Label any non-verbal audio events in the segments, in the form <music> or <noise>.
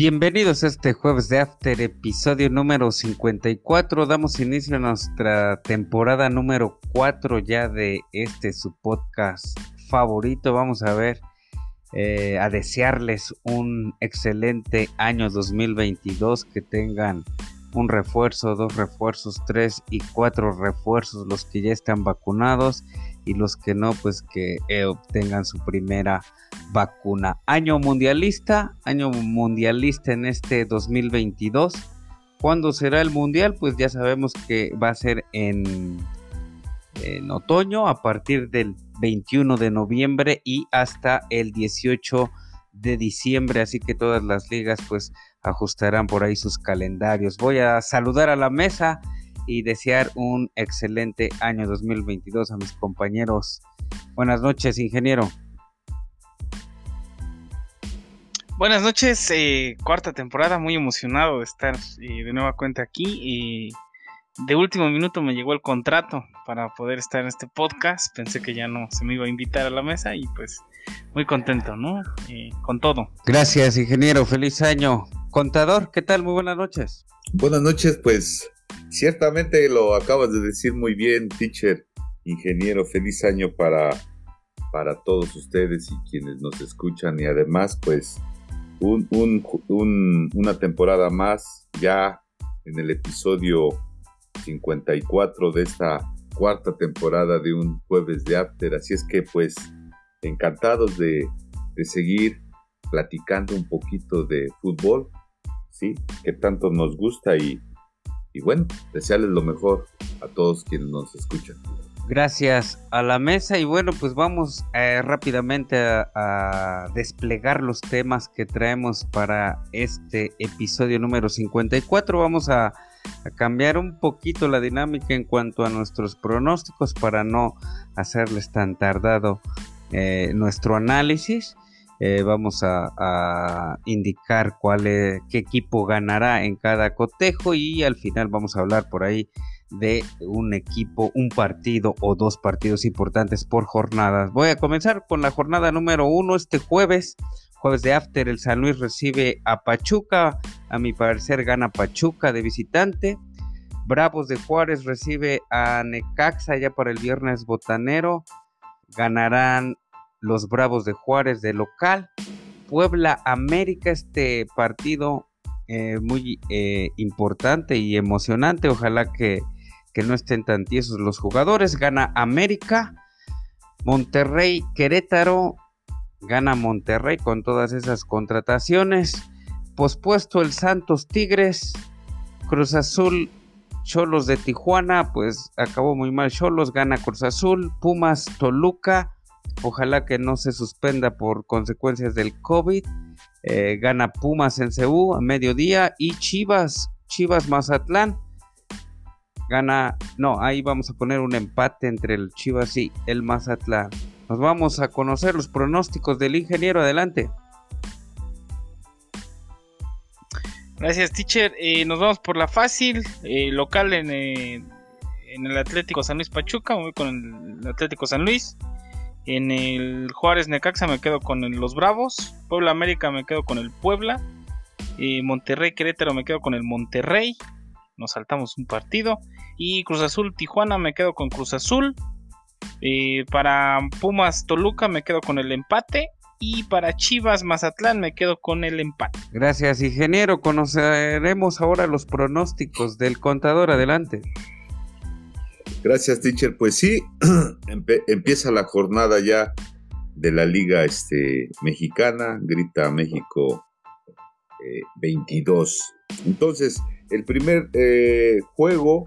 Bienvenidos a este jueves de After, episodio número 54. Damos inicio a nuestra temporada número 4 ya de este su podcast favorito. Vamos a ver, eh, a desearles un excelente año 2022, que tengan un refuerzo, dos refuerzos, tres y cuatro refuerzos, los que ya están vacunados y los que no, pues que eh, obtengan su primera vacuna. Año mundialista, año mundialista en este 2022. ¿Cuándo será el mundial? Pues ya sabemos que va a ser en, en otoño, a partir del 21 de noviembre y hasta el 18 de diciembre, así que todas las ligas pues ajustarán por ahí sus calendarios. Voy a saludar a la mesa y desear un excelente año 2022 a mis compañeros. Buenas noches, ingeniero. Buenas noches, eh, cuarta temporada, muy emocionado de estar eh, de nueva cuenta aquí. y de último minuto me llegó el contrato para poder estar en este podcast. Pensé que ya no se me iba a invitar a la mesa y pues muy contento, ¿no? Eh, con todo. Gracias, ingeniero. Feliz año. Contador, ¿qué tal? Muy buenas noches. Buenas noches, pues Ciertamente lo acabas de decir muy bien, teacher, ingeniero. Feliz año para, para todos ustedes y quienes nos escuchan. Y además, pues, un, una temporada más ya en el episodio 54 de esta cuarta temporada de un jueves de After. Así es que, pues, encantados de, de seguir platicando un poquito de fútbol, ¿sí? Que tanto nos gusta y y bueno, desearles lo mejor a todos quienes nos escuchan. Gracias a la mesa y bueno, pues vamos eh, rápidamente a, desplegar los temas que traemos para este episodio número 54. Vamos a, cambiar un poquito la dinámica en cuanto a nuestros pronósticos para no hacerles tan tardado eh, nuestro análisis. Eh, vamos a, indicar cuál es, qué equipo ganará en cada cotejo y al final vamos a hablar por ahí de un equipo, un partido o dos partidos importantes por jornadas. Voy a comenzar con la jornada número uno este jueves. Jueves de After, el San Luis recibe a Pachuca. A mi parecer gana Pachuca de visitante. Bravos de Juárez recibe a Necaxa ya para el viernes botanero. Ganarán los Bravos de Juárez de local. Puebla América, este partido eh, muy eh, importante y emocionante. Ojalá que, que, no estén tan tiesos los jugadores. Gana América. Monterrey Querétaro. Gana Monterrey con todas esas contrataciones. Pospuesto el Santos Tigres. Cruz Azul Cholos de Tijuana. Pues acabó muy mal Cholos. Gana Cruz Azul. Pumas Toluca. Ojalá que no se suspenda por consecuencias del COVID. Eh, gana Pumas en Ceú a mediodía y Chivas, Chivas Mazatlán. Gana, no, ahí vamos a poner un empate entre el Chivas y el Mazatlán. Nos vamos a conocer los pronósticos del ingeniero. Adelante. Gracias, teacher. Eh, nos vamos por la fácil, eh, local en, el Atlético San Luis Pachuca. Voy con el Atlético San Luis. En el Juárez Necaxa me quedo con los Bravos. Puebla América me quedo con el Puebla. Monterrey Querétaro me quedo con el Monterrey. Nos saltamos un partido. Y Cruz Azul Tijuana me quedo con Cruz Azul. para Pumas Toluca me quedo con el empate. Y para Chivas Mazatlán me quedo con el empate. Gracias, ingeniero. Conoceremos ahora los pronósticos del contador. Adelante. Gracias, teacher. Pues sí, <clears throat> empieza la jornada ya de la Liga este, Mexicana, grita México 22. Eh, Entonces, el primer eh, juego,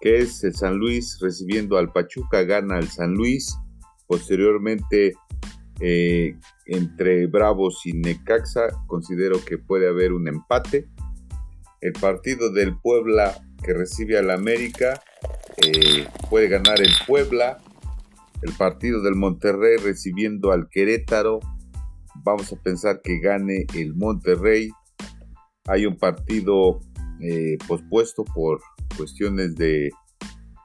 que es el San Luis recibiendo al Pachuca, gana el San Luis. Posteriormente, eh, entre Bravos y Necaxa, considero que puede haber un empate. El partido del Puebla que recibe al América eh, puede ganar el Puebla, el partido del Monterrey recibiendo al Querétaro. Vamos a pensar que gane el Monterrey. Hay un partido eh, pospuesto por cuestiones de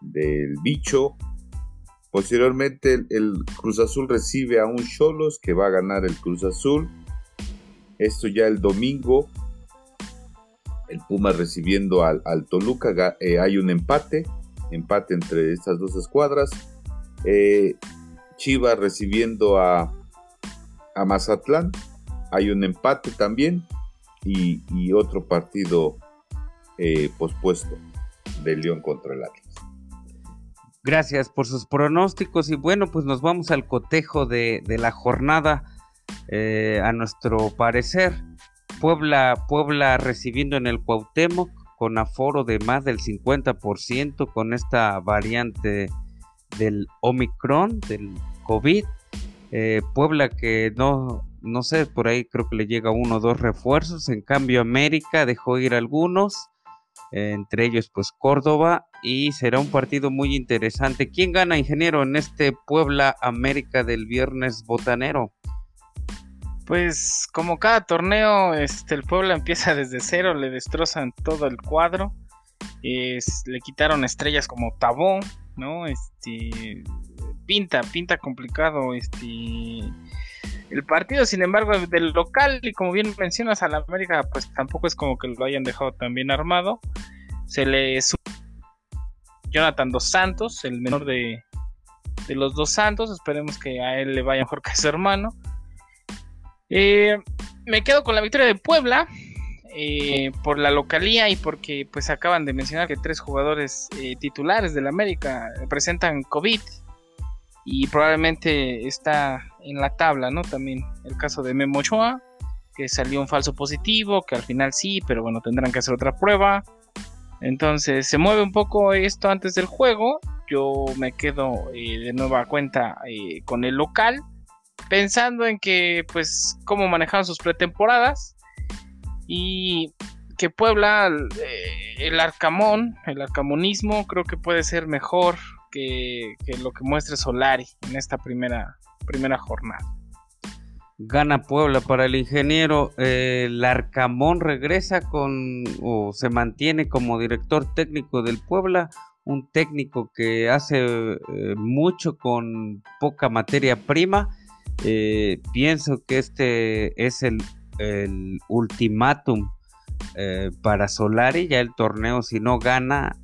del bicho. Posteriormente el, Cruz Azul recibe a un Cholos que va a ganar el Cruz Azul. Esto ya el domingo, el Puma recibiendo al, Toluca, eh, hay un empate, empate entre estas dos escuadras. Eh, Chivas recibiendo a, a Mazatlán, hay un empate también y, otro partido eh, pospuesto de León contra el Atlas. Gracias por sus pronósticos y bueno, pues nos vamos al cotejo de, la jornada. Eh, a nuestro parecer, Puebla, Puebla recibiendo en el Cuauhtémoc con aforo de más del 50% con esta variante del Omicron, del COVID. Eh, Puebla que no, no sé, por ahí creo que le llega uno o dos refuerzos. En cambio, América dejó ir algunos, entre ellos pues Córdoba, y será un partido muy interesante. ¿Quién gana, ingeniero, en este Puebla América del viernes botanero? Pues como cada torneo, este, el Puebla <laughs> empieza desde cero, le destrozan todo el cuadro, le quitaron estrellas como Tabón, ¿no? Este, pinta, pinta complicado este el partido, sin embargo, del local, y como bien mencionas, a la América, pues tampoco es como que lo hayan dejado tan bien armado. Se le Jonathan Dos Santos, el menor de, de los Dos Santos. Esperemos que a él le vaya mejor que a su hermano. Eh, me quedo con la victoria de Puebla. Eh, por la localía y porque pues acaban de mencionar que tres jugadores eh, titulares del América presentan COVID y probablemente está en la tabla, ¿no? También el caso de Memo Ochoa, que salió un falso positivo, que al final sí, pero bueno, tendrán que hacer otra prueba. Entonces se mueve un poco esto antes del juego. Yo me quedo eh, de nueva cuenta eh, con el local, pensando en que, pues, cómo manejaron sus pretemporadas y que Puebla, eh, el arcamón, el arcamonismo, creo que puede ser mejor que, lo que muestre Solari en esta primera, primera jornada. Gana Puebla para el ingeniero. el Arcamón regresa con o se mantiene como director técnico del Puebla. Un técnico que hace eh, mucho con poca materia prima. Eh, pienso que este es el, ultimátum eh, para Solari. Ya el torneo, si no gana,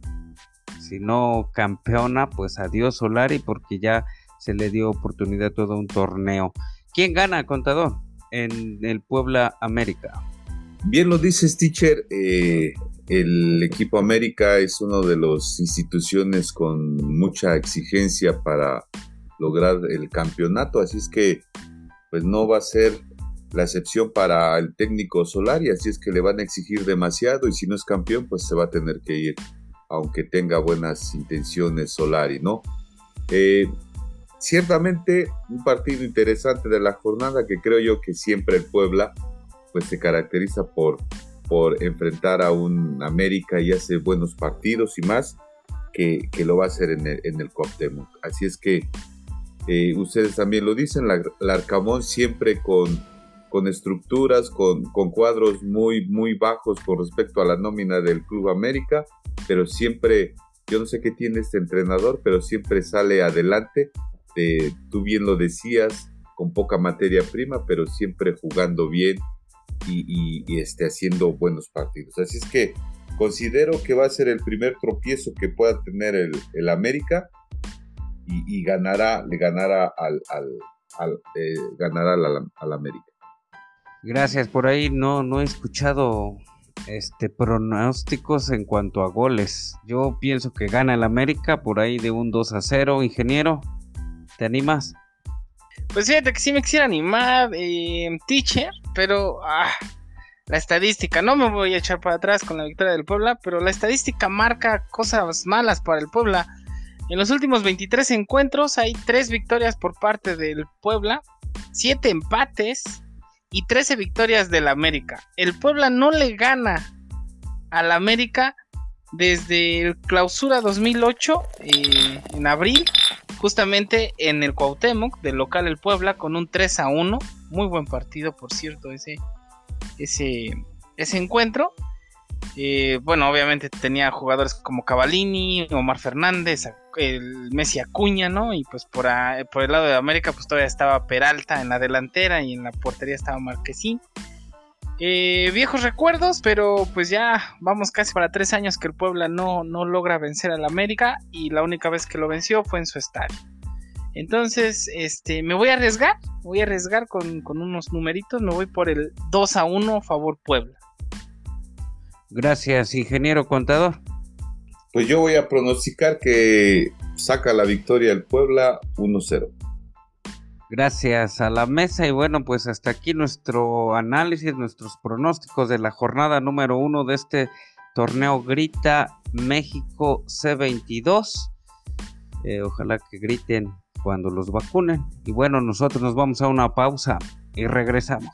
si no campeona, pues adiós Solari porque ya se le dio oportunidad todo un torneo. ¿Quién gana, contador, en el Puebla América? Bien lo dice Stitcher, eh, el equipo América es una de las instituciones con mucha exigencia para lograr el campeonato, así es que pues no va a ser la excepción para el técnico Solari, así es que le van a exigir demasiado y si no es campeón pues se va a tener que ir aunque tenga buenas intenciones Solari, ¿no? Eh, ciertamente un partido interesante de la jornada que creo yo que siempre el Puebla pues se caracteriza por, por enfrentar a un América y hace buenos partidos y más que, lo va a hacer en el, en el Así es que eh, ustedes también lo dicen, la, Arcamón siempre con, con estructuras, con, con, cuadros muy, muy bajos con respecto a la nómina del Club América, pero siempre, yo no sé qué tiene este entrenador, pero siempre sale adelante. Eh, tú bien lo decías, con poca materia prima, pero siempre jugando bien y, y, este, haciendo buenos partidos. Así es que considero que va a ser el primer tropiezo que pueda tener el, América y, ganará, le ganará al, al, eh, ganará al, al América. Gracias, por ahí no, no he escuchado este pronósticos en cuanto a goles. Yo pienso que gana el América por ahí de un 2 a 0, ingeniero. ¿Te animas? Pues fíjate que sí me quisiera animar, eh, teacher, pero ah, la estadística, no me voy a echar para atrás con la victoria del Puebla, pero la estadística marca cosas malas para el Puebla. En los últimos 23 encuentros hay 3 victorias por parte del Puebla, 7 empates y 13 victorias del América. El Puebla no le gana al América desde el clausura 2008 eh, en abril, justamente en el Cuauhtémoc, del local el Puebla, con un 3 a 1. Muy buen partido, por cierto, ese, ese, ese encuentro. Eh, bueno, obviamente tenía jugadores como Cavalini, Omar Fernández, el Messi Acuña, ¿no? Y pues por, por el lado de América, pues todavía estaba Peralta en la delantera y en la portería estaba Marquesín. Eh, viejos recuerdos, pero pues ya vamos casi para tres años que el Puebla no, logra vencer al América y la única vez que lo venció fue en su estadio. Entonces, este, me voy a arriesgar, voy a arriesgar con, con unos numeritos, me voy por el 2 a 1 favor Puebla. Gracias, ingeniero contador. Pues yo voy a pronosticar que saca la victoria el Puebla 1-0. Gracias a la mesa y bueno, pues hasta aquí nuestro análisis, nuestros pronósticos de la jornada número uno de este torneo Grita México C22. Eh, ojalá que griten cuando los vacunen. Y bueno, nosotros nos vamos a una pausa y regresamos.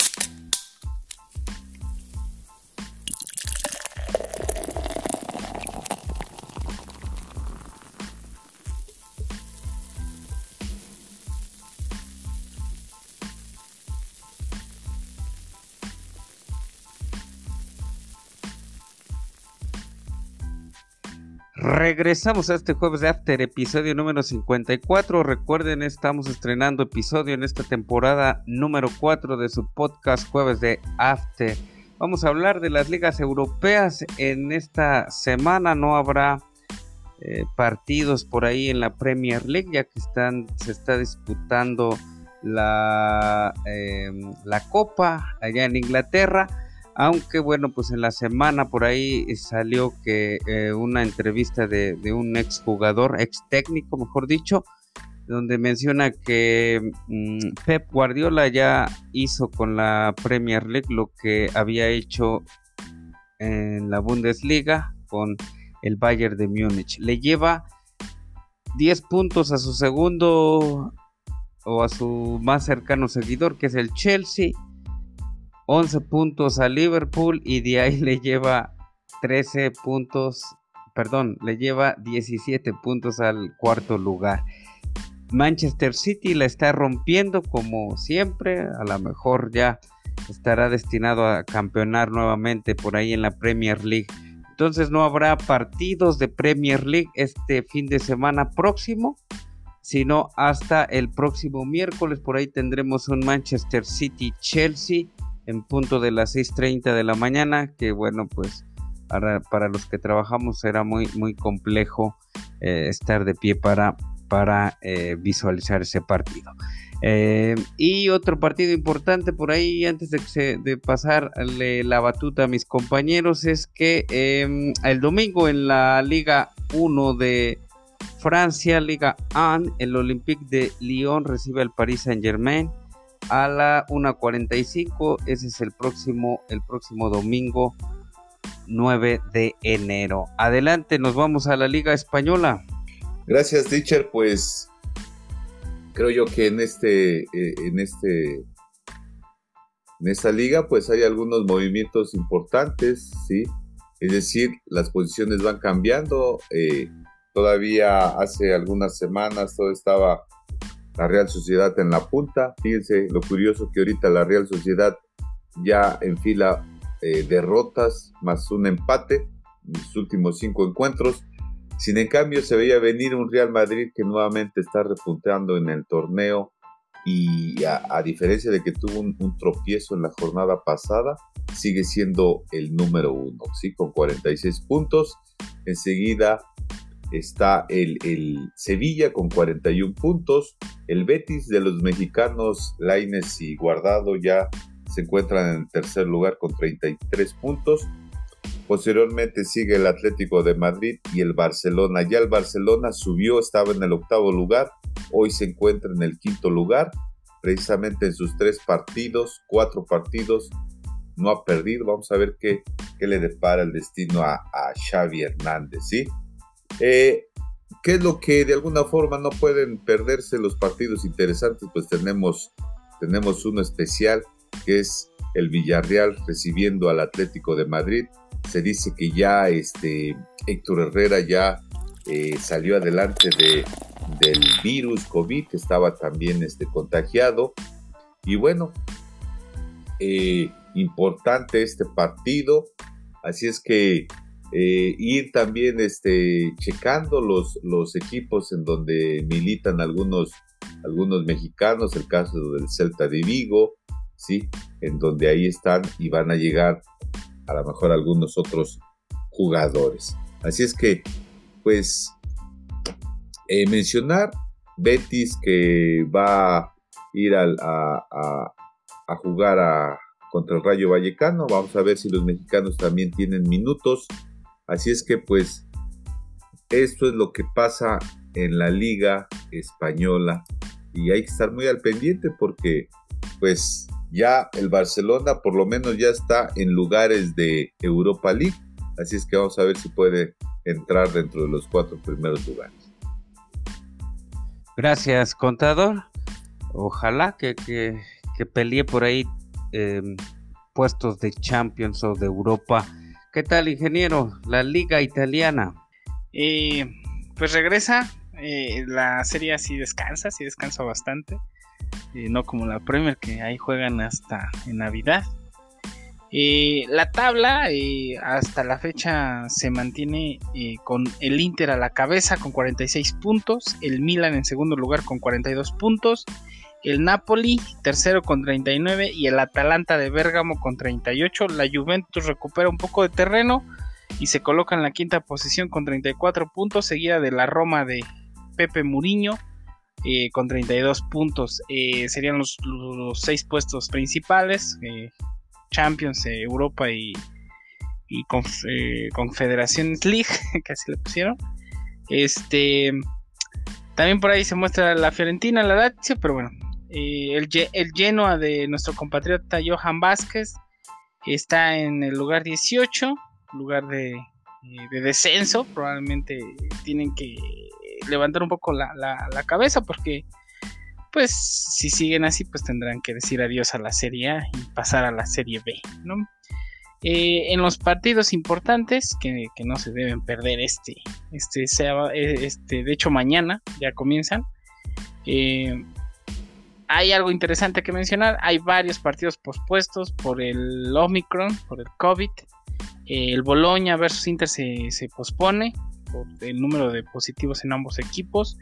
Regresamos a este jueves de After, episodio número 54. Recuerden, estamos estrenando episodio en esta temporada número 4 de su podcast Jueves de After. Vamos a hablar de las ligas europeas. En esta semana no habrá eh, partidos por ahí en la Premier League, ya que están, se está disputando la, eh, la Copa allá en Inglaterra aunque bueno, pues en la semana por ahí salió que eh, una entrevista de, un ex jugador, ex técnico, mejor dicho, donde menciona que mm, Pep Guardiola ya hizo con la Premier League lo que había hecho en la Bundesliga con el Bayern de Múnich. Le lleva 10 puntos a su segundo o a su más cercano seguidor, que es el Chelsea 11 puntos a Liverpool y de ahí le lleva 13 puntos, perdón, le lleva 17 puntos al cuarto lugar. Manchester City la está rompiendo como siempre, a lo mejor ya estará destinado a campeonar nuevamente por ahí en la Premier League. Entonces no habrá partidos de Premier League este fin de semana próximo, sino hasta el próximo miércoles. Por ahí tendremos un Manchester City Chelsea en punto de las 6.30 de la mañana, que bueno, pues para, para los que trabajamos será muy, muy complejo eh, estar de pie para, para eh, visualizar ese partido. Eh, y otro partido importante por ahí, antes de, de pasarle la batuta a mis compañeros, es que em, el domingo en la Liga 1 de Francia, Liga 1, el Olympique de Lyon recibe al Paris Saint Germain a la 1.45. Ese es el próximo, el próximo domingo 9 de enero. Adelante, nos vamos a la Liga Española. Gracias, teacher. Pues creo yo que en este, eh, en este, en esta liga, pues hay algunos movimientos importantes, sí. Es decir, las posiciones van cambiando. Eh, todavía hace algunas semanas todo estaba la Real Sociedad en la punta. Fíjense lo curioso que ahorita la Real Sociedad ya enfila eh, derrotas más un empate en sus últimos cinco encuentros. Sin en cambio se veía venir un Real Madrid que nuevamente está repunteando en el torneo y a, diferencia de que tuvo un, un, tropiezo en la jornada pasada, sigue siendo el número uno, ¿sí? con 46 puntos. Enseguida está el, Sevilla con 41 puntos, el Betis de los mexicanos Laines y Guardado ya se encuentran en tercer lugar con 33 puntos. Posteriormente sigue el Atlético de Madrid y el Barcelona. Ya el Barcelona subió, estaba en el octavo lugar, hoy se encuentra en el quinto lugar, precisamente en sus tres partidos, cuatro partidos, no ha perdido. Vamos a ver qué, qué le depara el destino a, a Xavi Hernández, ¿sí? Eh, ¿Qué es lo que de alguna forma no pueden perderse los partidos interesantes? Pues tenemos, tenemos uno especial que es el Villarreal recibiendo al Atlético de Madrid. Se dice que ya este, Héctor Herrera ya eh, salió adelante de, del virus COVID, que estaba también este, contagiado. Y bueno, eh, importante este partido. Así es que eh, ir también este, checando los, los equipos en donde militan algunos, algunos mexicanos, el caso del Celta de Vigo, ¿sí? En donde ahí están y van a llegar a lo mejor algunos otros jugadores. Así es que, pues, eh, mencionar Betis que va a ir a, a, jugar a, contra el Rayo Vallecano. Vamos a ver si los mexicanos también tienen minutos. Así es que, pues, esto es lo que pasa en la Liga Española y hay que estar muy al pendiente porque, pues, ya el Barcelona por lo menos ya está en lugares de Europa League, así es que vamos a ver si puede entrar dentro de los cuatro primeros lugares. Gracias, contador. Ojalá que, que, pelee por ahí em, puestos de Champions o de Europa. ¿Qué tal, ingeniero? La liga italiana. Eh, pues regresa. Eh, la serie así descansa, sí descansa bastante no como la Premier que ahí juegan hasta en Navidad. la tabla hasta la fecha se mantiene con el Inter a la cabeza con 46 puntos, el Milan en segundo lugar con 42 puntos, el Napoli tercero con 39 y el Atalanta de Bérgamo con 38. La Juventus recupera un poco de terreno y se coloca en la quinta posición con 34 puntos, seguida de la Roma de Pepe Muriño eh, con 32 puntos. Eh, serían los, seis puestos principales. Eh, Champions, Europa y, y Confederaciones League, <laughs> que así le pusieron. Este, también por ahí se muestra la Fiorentina, la Lazio, pero bueno, el, el Genoa de nuestro compatriota Johan Vázquez está en el lugar 18, lugar de, de descenso. Probablemente tienen que levantar un poco la, cabeza porque pues si siguen así pues tendrán que decir adiós a la Serie A y pasar a la Serie B, ¿no? Eh, en los partidos importantes que, no se deben perder este, este, este, de hecho mañana ya comienzan. Eh, hay algo interesante que mencionar, hay varios partidos pospuestos por el Omicron, por el COVID. Eh, el Boloña versus Inter se, se pospone el número de positivos en ambos equipos,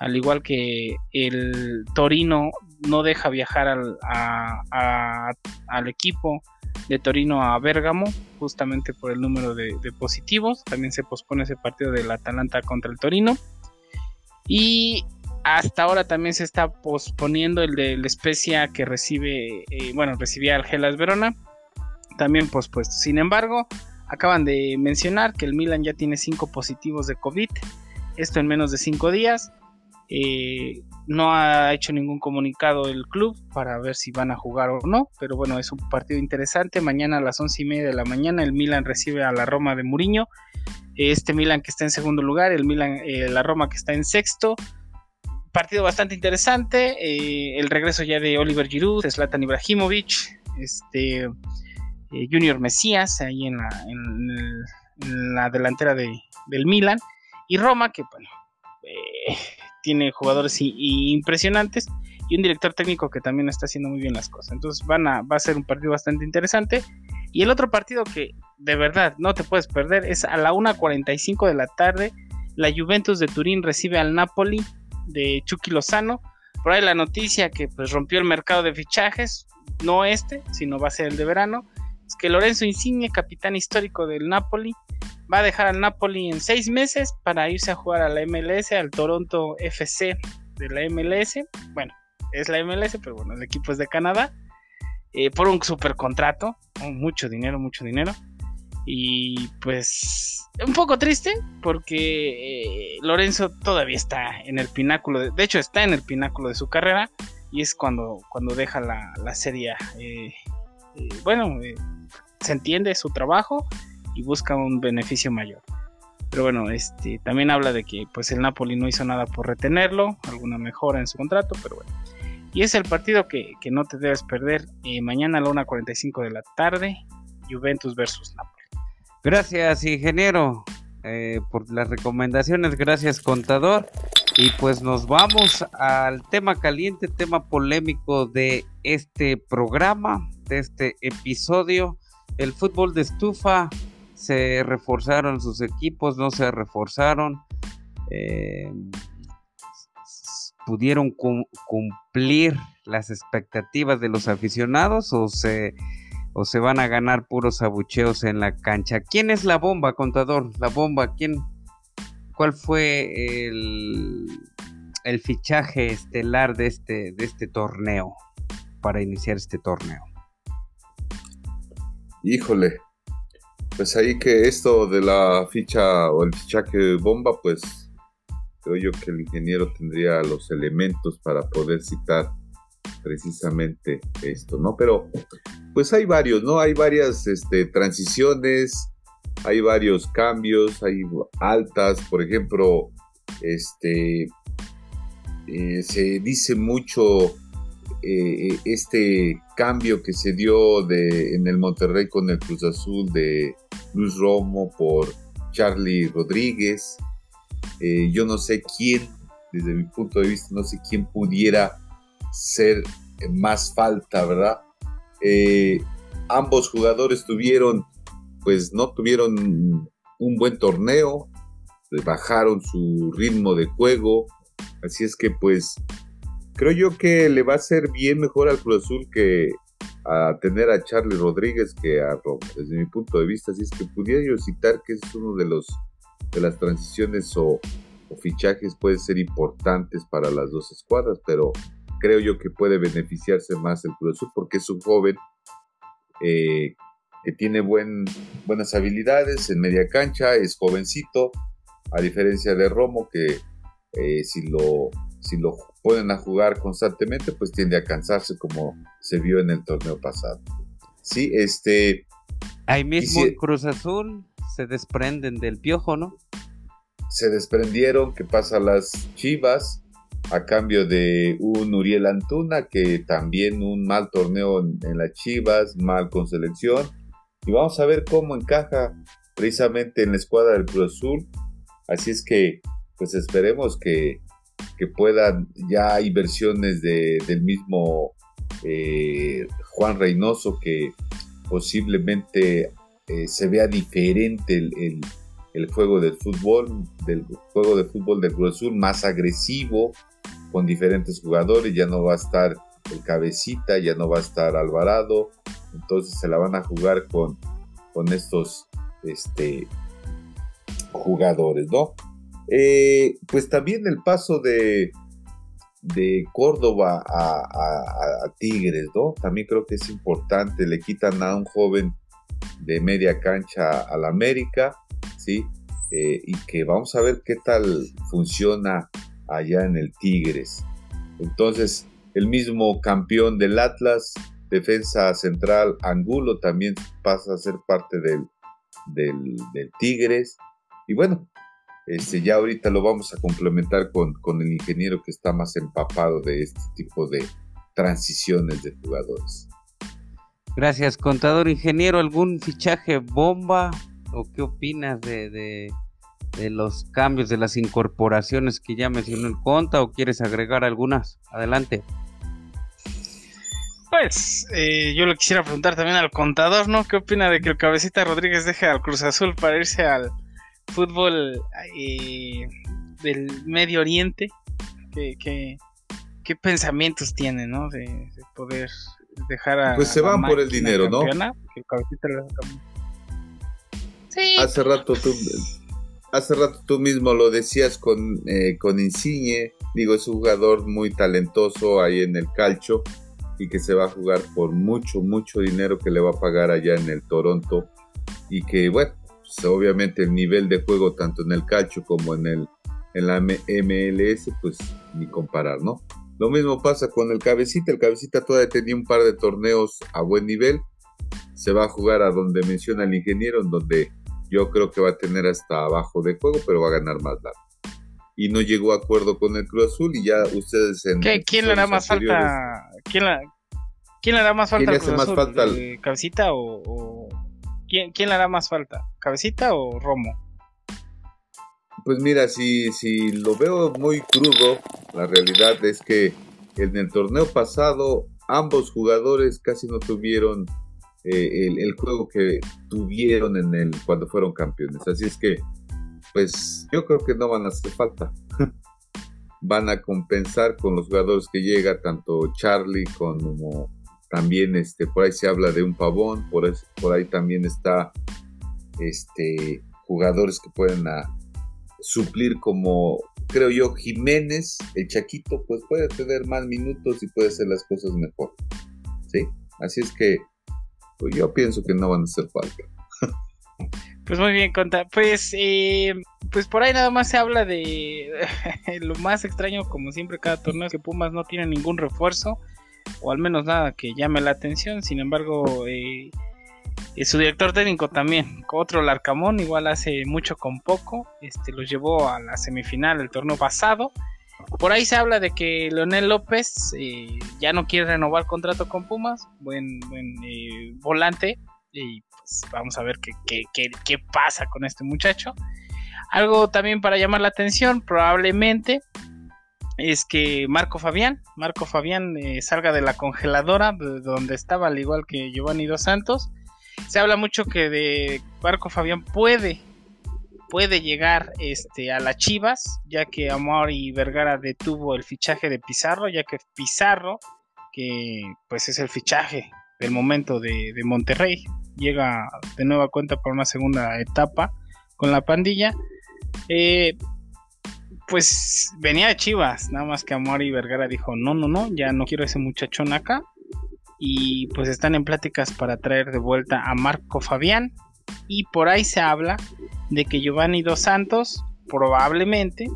al igual que el Torino no deja viajar al, al equipo de Torino a Bérgamo, justamente por el número de, positivos. También se pospone ese partido del Atalanta contra el Torino. Y hasta ahora también se está posponiendo el de la Especia que recibe, eh, bueno, recibía al Gelas Verona, también pospuesto. Sin embargo, Acaban de mencionar que el Milan ya tiene 5 positivos de COVID, esto en menos de 5 días. Eh, no ha hecho ningún comunicado el club para ver si van a jugar o no, pero bueno, es un partido interesante. Mañana a las 11 y media de la mañana el Milan recibe a la Roma de Muriño. Este Milan que está en segundo lugar, el Milan, eh, la Roma que está en sexto. Partido bastante interesante. Eh, el regreso ya de Oliver Giroud, Zlatan Ibrahimovic, este eh, Junior Mesías ahí en la, delantera del Milan y Roma que bueno eh, tiene jugadores impresionantes y un director técnico que también está haciendo muy bien las cosas entonces van a, va a ser un partido bastante interesante y el otro partido que de verdad no te puedes perder es a la 1.45 de la tarde la Juventus de Turín recibe al Napoli de Chucky Lozano por ahí la noticia que pues rompió el mercado de fichajes no este sino va a ser el de verano es que Lorenzo Insigne, capitán histórico del Napoli, va a dejar al Napoli en seis meses para irse a jugar a la MLS, al Toronto FC de la MLS. Bueno, es la MLS, pero bueno, el equipo es de Canadá. Eh, por un super contrato, mucho dinero, mucho dinero. Y pues un poco triste porque eh, Lorenzo todavía está en el pináculo, de, hecho está en el pináculo de su carrera y es cuando, cuando deja la, la serie. Eh, bueno, se entiende su trabajo y busca un beneficio mayor. Pero bueno, este también habla de que pues el Napoli no hizo nada por retenerlo, alguna mejora en su contrato, pero bueno. Y es el partido que, no te debes perder eh, mañana a la 1.45 de la tarde, Juventus versus Napoli. Gracias, ingeniero, eh, por las recomendaciones, gracias, contador. Y pues nos vamos al tema caliente, tema polémico de este programa, de este episodio el fútbol de estufa se reforzaron sus equipos, no se reforzaron. Eh, pudieron cumplir las expectativas de los aficionados o se, o se van a ganar puros abucheos en la cancha. ¿Quién es la bomba, contador? La bomba, ¿quién? ¿Cuál fue el, el fichaje estelar de este, de este torneo para iniciar este torneo? Híjole, pues ahí que esto de la ficha o el fichaje bomba, pues creo yo que el ingeniero tendría los elementos para poder citar precisamente esto, ¿no? Pero pues hay varios, ¿no? Hay varias este, transiciones, hay varios cambios, hay altas, por ejemplo, este, eh, se dice mucho eh, este cambio que se dio de, en el Monterrey con el Cruz Azul de Luis Romo por Charlie Rodríguez, eh, yo no sé quién, desde mi punto de vista, no sé quién pudiera ser más falta, ¿verdad? Eh, ambos jugadores tuvieron, pues no tuvieron un buen torneo, bajaron su ritmo de juego, así es que pues creo yo que le va a ser bien mejor al Cruz Azul que a tener a Charlie Rodríguez que a Romo, desde mi punto de vista, así es que pudiera yo citar que es uno de los de las transiciones o, fichajes pueden ser importantes para las dos escuadras, pero creo yo que puede beneficiarse más el Cruz Azul porque es un joven eh, que tiene buen, buenas habilidades en media cancha, es jovencito, a diferencia de Romo que eh, si, lo, si lo ponen a jugar constantemente pues tiende a cansarse como se vio en el torneo pasado. Sí, este... Ahí mismo Cruz Azul se desprenden del piojo, ¿no? Se desprendieron, que pasa las Chivas, a cambio de un Uriel Antuna, que también un mal torneo en, las Chivas, mal con selección. Y vamos a ver cómo encaja precisamente en la escuadra del Cruz Azul. Así es que, pues esperemos que, que puedan, ya hay versiones de, del mismo eh, Juan Reynoso que posiblemente eh, se vea diferente el, el, juego del fútbol, del juego de fútbol del Cruz Azul, más agresivo, con diferentes jugadores, ya no va a estar el cabecita, ya no va a estar Alvarado, entonces se la van a jugar con, con estos este, jugadores, ¿no? Eh, pues también el paso de, de Córdoba a, Tigres, ¿no? También creo que es importante, le quitan a un joven de media cancha al América, ¿sí? Eh, y que vamos a ver qué tal funciona allá en el Tigres. Entonces, el mismo campeón del Atlas, defensa central Angulo, también pasa a ser parte del, del, Tigres. Y bueno, este, ya ahorita lo vamos a complementar con, con el ingeniero que está más empapado de este tipo de transiciones de jugadores. Gracias, contador ingeniero. ¿Algún fichaje bomba o qué opinas de, de, los cambios, de las incorporaciones que ya mencionó el Conta o quieres agregar algunas? Adelante. Pues eh, yo le quisiera preguntar también al contador, ¿no? ¿Qué opina de que el cabecita Rodríguez deje al Cruz Azul para irse al fútbol eh, del Medio Oriente? ¿Qué, qué, pensamientos tiene, ¿no? de poder dejar a. Pues se van por el dinero, ¿no? Sí. Hace rato tú. Hace rato tú mismo lo decías con, eh, con Insigne, digo, es un jugador muy talentoso ahí en el calcho y que se va a jugar por mucho, mucho dinero que le va a pagar allá en el Toronto y que, bueno, pues, obviamente el nivel de juego tanto en el calcho como en, el, en la MLS, pues ni comparar, ¿no? Lo mismo pasa con el cabecita. El cabecita todavía tenía un par de torneos a buen nivel. Se va a jugar a donde menciona el ingeniero, en donde yo creo que va a tener hasta abajo de juego, pero va a ganar más largo. Y no llegó a acuerdo con el Cruz Azul y ya ustedes en... ¿Quién le hará más falta? ¿Quién, ¿Quién le hará más falta al Cruz Azul? Falta ¿Cabecita o, ¿Quién, ¿Quién le hará más falta? ¿Cabecita o Romo? Pues mira, si, si lo veo muy crudo, la realidad es que en el torneo pasado ambos jugadores casi no tuvieron eh, el, juego que tuvieron en el cuando fueron campeones. Así es que, pues yo creo que no van a hacer falta. <laughs> van a compensar con los jugadores que llega, tanto Charlie como también este, por ahí se habla de un pavón, por, por ahí también está este, jugadores que pueden a, suplir como, creo yo, Jiménez, el Chaquito, pues puede tener más minutos y puede hacer las cosas mejor. ¿Sí? Así es que pues yo pienso que no van a hacer falta. Pues muy bien, Conta. Pues, eh, pues por ahí nada más se habla de <laughs> lo más extraño, como siempre, cada torneo es que Pumas no tiene ningún refuerzo, o al menos nada que llame la atención. Sin embargo, eh, y su director técnico también, otro Larcamón, igual hace mucho con poco, este, los llevó a la semifinal del torneo pasado. Por ahí se habla de que Leonel López eh, ya no quiere renovar contrato con Pumas, buen, eh, volante, y pues vamos a ver qué, pasa con este muchacho. Algo también para llamar la atención, probablemente, es que Marco Fabián, Marco Fabián eh, salga de la congeladora donde estaba, al igual que Giovanni Dos Santos, se habla mucho que de Marco Fabián puede puede llegar este a las Chivas, ya que Amor y Vergara detuvo el fichaje de Pizarro, ya que Pizarro, que pues es el fichaje del momento de, Monterrey, llega de nueva cuenta por una segunda etapa con la pandilla. Eh, pues venía de Chivas, nada más que Amor y Vergara dijo, no, no, no, ya no quiero ese muchachón acá y pues están en pláticas para traer de vuelta a Marco Fabián y por ahí se habla de que Giovanni Dos Santos probablemente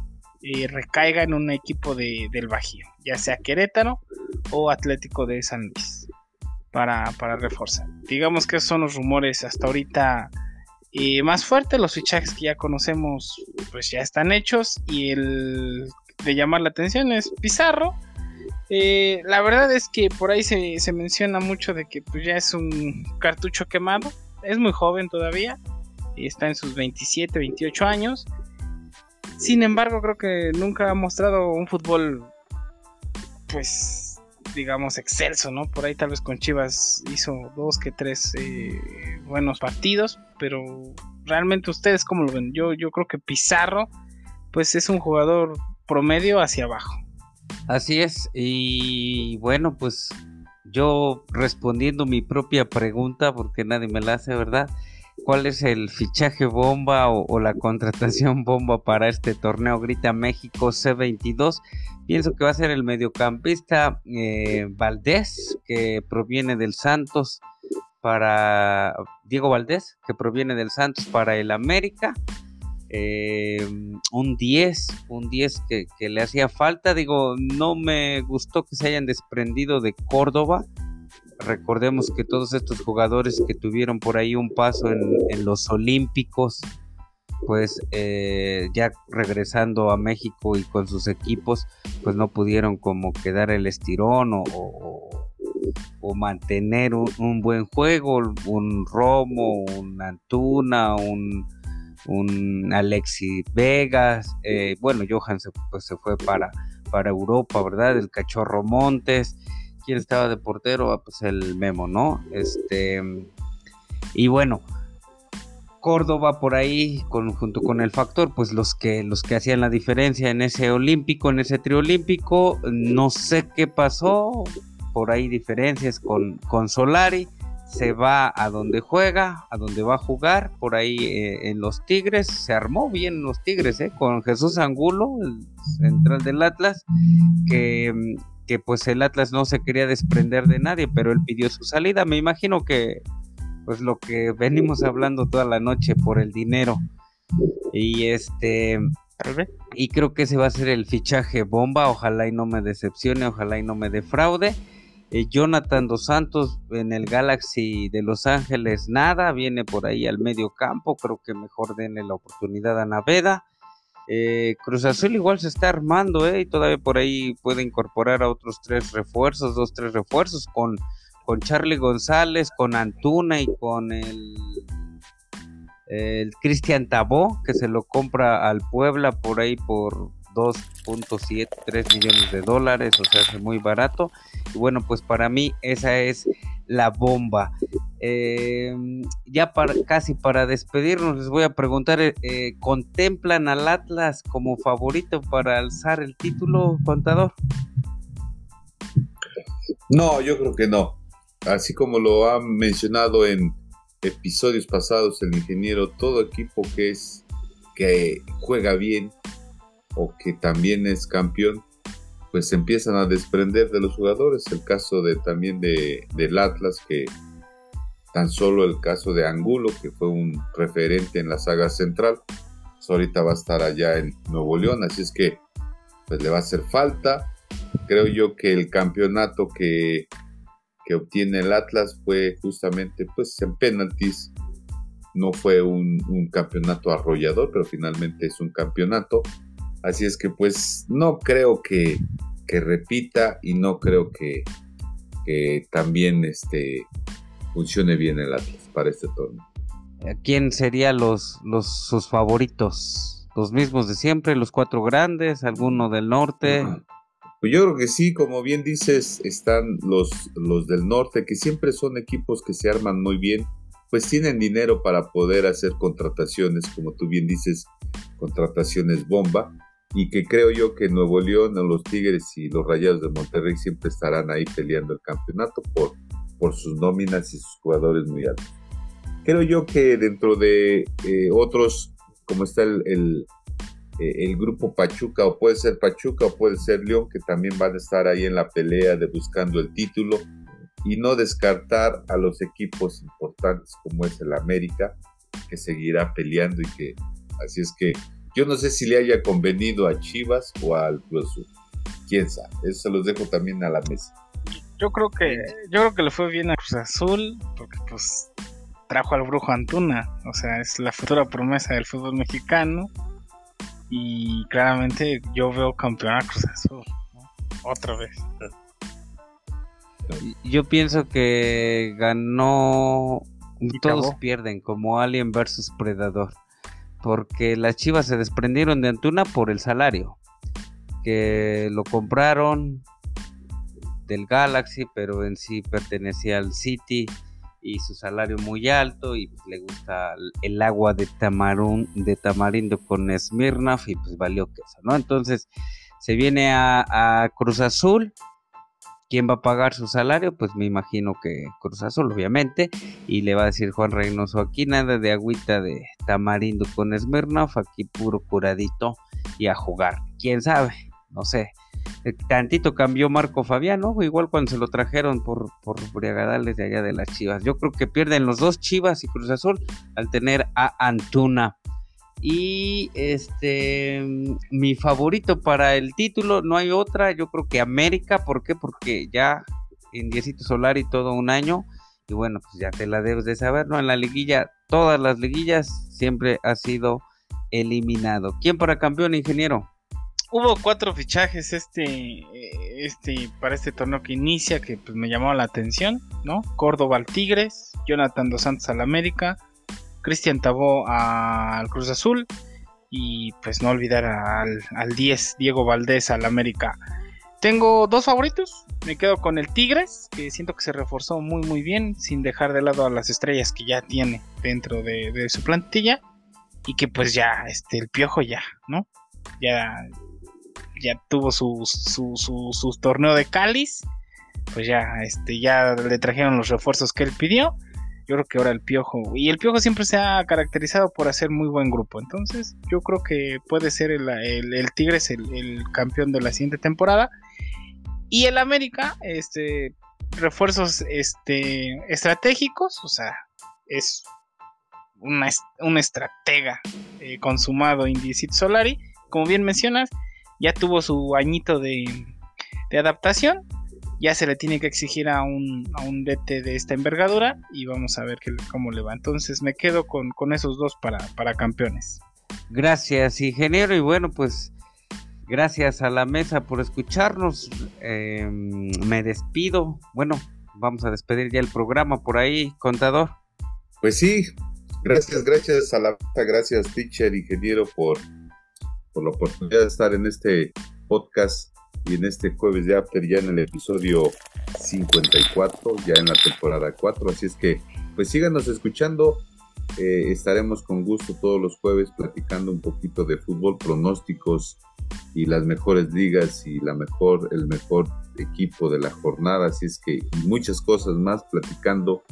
eh, recaiga en un equipo de, del Bajío, ya sea Querétaro o Atlético de San Luis, para, para reforzar. Digamos que son los rumores hasta ahorita eh, más fuertes, los fichajes que ya conocemos pues ya están hechos y el de llamar la atención es Pizarro eh, la verdad es que por ahí se, menciona mucho de que pues, ya es un cartucho quemado. Es muy joven todavía. Y está en sus 27, 28 años. Sin embargo, creo que nunca ha mostrado un fútbol, pues, digamos, excelso, ¿no? Por ahí tal vez con Chivas hizo dos que tres eh, buenos partidos, pero realmente ustedes cómo lo ven. Yo, yo creo que Pizarro, pues es un jugador promedio hacia abajo. Así es, y bueno, pues yo respondiendo mi propia pregunta, porque nadie me la hace, ¿verdad? ¿Cuál es el fichaje bomba o, la contratación <laughs> bomba para este torneo Grita México C22? Pienso que va a ser el mediocampista eh, Valdés, que proviene del Santos para Diego Valdés, que proviene del Santos para el América. Eh, un 10, un 10 que, le hacía falta. Digo, no me gustó que se hayan desprendido de Córdoba. Recordemos que todos estos jugadores que tuvieron por ahí un paso en, los Olímpicos, pues eh, ya regresando a México y con sus equipos, pues no pudieron como quedar el estirón o, o, mantener un, un, buen juego, un Romo, un Antuna, un un Alexi Vegas, eh, bueno, Johan se, pues, se fue para, para Europa, ¿verdad? El Cachorro Montes, ¿quién estaba de portero? Ah, pues el Memo, ¿no? Este, y bueno, Córdoba por ahí, con, junto con el factor, pues los que, los que hacían la diferencia en ese olímpico, en ese trío olímpico, no sé qué pasó, por ahí diferencias con, con Solari se va a donde juega, a donde va a jugar, por ahí eh, en los Tigres, se armó bien los Tigres, eh, con Jesús Angulo, el central del Atlas, que, que pues el Atlas no se quería desprender de nadie, pero él pidió su salida, me imagino que pues lo que venimos hablando toda la noche por el dinero. Y este y creo que ese va a ser el fichaje bomba, ojalá y no me decepcione, ojalá y no me defraude. Eh, Jonathan Dos Santos en el Galaxy de Los Ángeles, nada, viene por ahí al medio campo, creo que mejor denle la oportunidad a Naveda. Eh, Cruz Azul igual se está armando, eh, y todavía por ahí puede incorporar a otros tres refuerzos, dos, tres refuerzos, con, con Charlie González, con Antuna y con el, el Cristian Tabó, que se lo compra al Puebla por ahí por 2.73 millones de dólares, o sea, es muy barato. Y bueno, pues para mí esa es la bomba. Eh, ya para, casi para despedirnos, les voy a preguntar, eh, eh, ¿contemplan al Atlas como favorito para alzar el título, contador? No, yo creo que no. Así como lo ha mencionado en episodios pasados el ingeniero, todo equipo que es que juega bien o que también es campeón, pues empiezan a desprender de los jugadores. El caso de también de, del Atlas, que tan solo el caso de Angulo, que fue un referente en la saga central, pues ahorita va a estar allá en Nuevo León, así es que pues le va a hacer falta. Creo yo que el campeonato que, que obtiene el Atlas fue justamente pues en penaltis. No fue un, un campeonato arrollador, pero finalmente es un campeonato. Así es que pues no creo que, que repita y no creo que, que también este, funcione bien el Atlas para este torneo. Eh, ¿Quién serían los, los, sus favoritos? ¿Los mismos de siempre? ¿Los cuatro grandes? ¿Alguno del norte? <clears throat> Pues yo creo que sí, como bien dices, están los, los del norte, que siempre son equipos que se arman muy bien, pues tienen dinero para poder hacer contrataciones, como tú bien dices, contrataciones bomba, y que creo yo que Nuevo León, los Tigres y los Rayados de Monterrey siempre estarán ahí peleando el campeonato por por sus nóminas y sus jugadores muy altos. Creo yo que dentro de eh, otros, como está el, eh, el, grupo Pachuca, o puede ser Pachuca o puede ser León, que también van a estar ahí en la pelea de buscando el título, y no descartar a los equipos importantes como es el América, que seguirá peleando y que así es que yo no sé si le haya convenido a Chivas o al Cruz. Quién sabe, eso se los dejo también a la mesa. Yo creo que yo creo que le fue bien a Cruz Azul porque pues trajo al brujo Antuna, o sea, es la futura promesa del fútbol mexicano. Y claramente yo veo campeón a Cruz Azul otra vez. Yo pienso que ganó todos pierden como Alien versus Predador porque las Chivas se desprendieron de Antuna por el salario que lo compraron del Galaxy, pero en sí pertenecía al City y su salario muy alto y pues, le gusta el agua de tamarún de tamarindo con Smirnoff y pues valió queso, ¿no? Entonces se viene a, Cruz Azul. ¿Quién va a pagar su salario? Pues me imagino que Cruz Azul, obviamente. Y le va a decir Juan Reynoso, aquí nada de agüita de tamarindo con Smirnoff, aquí puro curadito y a jugar. ¿Quién sabe? No sé. Eh, tantito cambió Marco Fabiano, igual cuando se lo trajeron por, por Briagadales de allá de las Chivas. Yo creo que pierden los dos Chivas y Cruz Azul al tener a Antuna. Y este, mi favorito para el título, no hay otra, yo creo que América, ¿por qué? Porque ya en Diecito Solar y todo un año, y bueno, pues ya te la debes de saber, ¿no? En la liguilla, todas las liguillas siempre ha sido eliminado. ¿Quién para campeón, ingeniero? Hubo cuatro fichajes este, este, para este torneo que inicia que pues, me llamó la atención, ¿no? Córdoba al Tigres, Jonathan Dos Santos al América, Cristian Tabó al Cruz Azul y pues no olvidar al, al 10, Diego Valdés al América. Tengo dos favoritos, me quedo con el Tigres, que siento que se reforzó muy muy bien, sin dejar de lado a las estrellas que ya tiene dentro de, de su plantilla, y que pues ya, este, el piojo ya, ¿no? Ya ya tuvo su, su, su, torneo de cáliz, pues ya, este, ya le trajeron los refuerzos que él pidió. Yo creo que ahora el Piojo, y el Piojo siempre se ha caracterizado por hacer muy buen grupo, entonces yo creo que puede ser el, el, Tigres el, campeón de la siguiente temporada. Y el América, este, refuerzos este, estratégicos, o sea, es una, un estratega eh, consumado Indicit Solari, como bien mencionas, ya tuvo su añito de, adaptación. Ya se le tiene que exigir a un, a un DT de esta envergadura y vamos a ver cómo le va. Entonces me quedo con, esos dos para, para campeones. Gracias, ingeniero. Y bueno, pues gracias a la mesa por escucharnos. Em, me despido. Bueno, vamos a despedir ya el programa por ahí, contador. Pues sí, gracias, gracias a la mesa, gracias, teacher, ingeniero, por por la oportunidad de estar en este podcast y en este jueves de After ya en el episodio 54, ya en la temporada 4. Así es que, pues síganos escuchando. Eh, estaremos con gusto todos los jueves platicando un poquito de fútbol, pronósticos y las mejores ligas y la mejor, el mejor equipo de la jornada. Así es que, y muchas cosas más platicando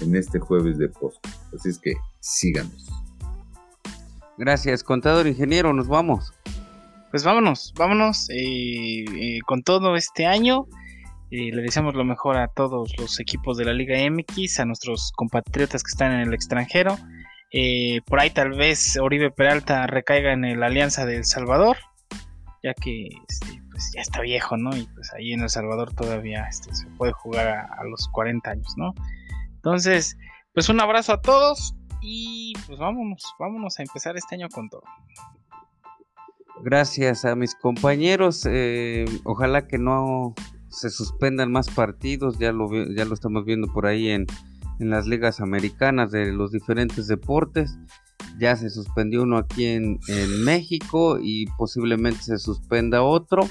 en este jueves de post. Así es que síganos. Gracias, contador ingeniero, nos vamos. Pues vámonos, vámonos eh, eh, con todo este año. Eh, le deseamos lo mejor a todos los equipos de la Liga MX, a nuestros compatriotas que están en el extranjero. por ahí tal vez Oribe Peralta recaiga en la Alianza de El Salvador, ya que este, pues ya está viejo, ¿no? Y pues ahí en El Salvador todavía este, se puede jugar a los 40 años, ¿no? Entonces, pues un abrazo a todos y pues vámonos, vámonos a empezar este año con todo. Gracias a mis compañeros. Eh, ojalá que no se suspendan más partidos. Ya lo, ya lo estamos viendo por ahí en, las ligas americanas de los diferentes deportes. Ya se suspendió uno aquí en, México y posiblemente se suspenda otro.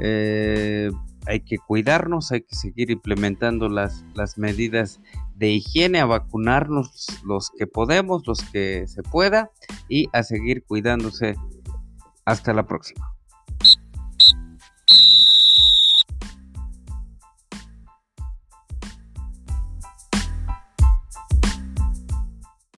Eh, hay que cuidarnos, hay que seguir implementando las, las medidas de higiene, a vacunarnos los que podemos, los que se pueda y a seguir cuidándose. Hasta la próxima.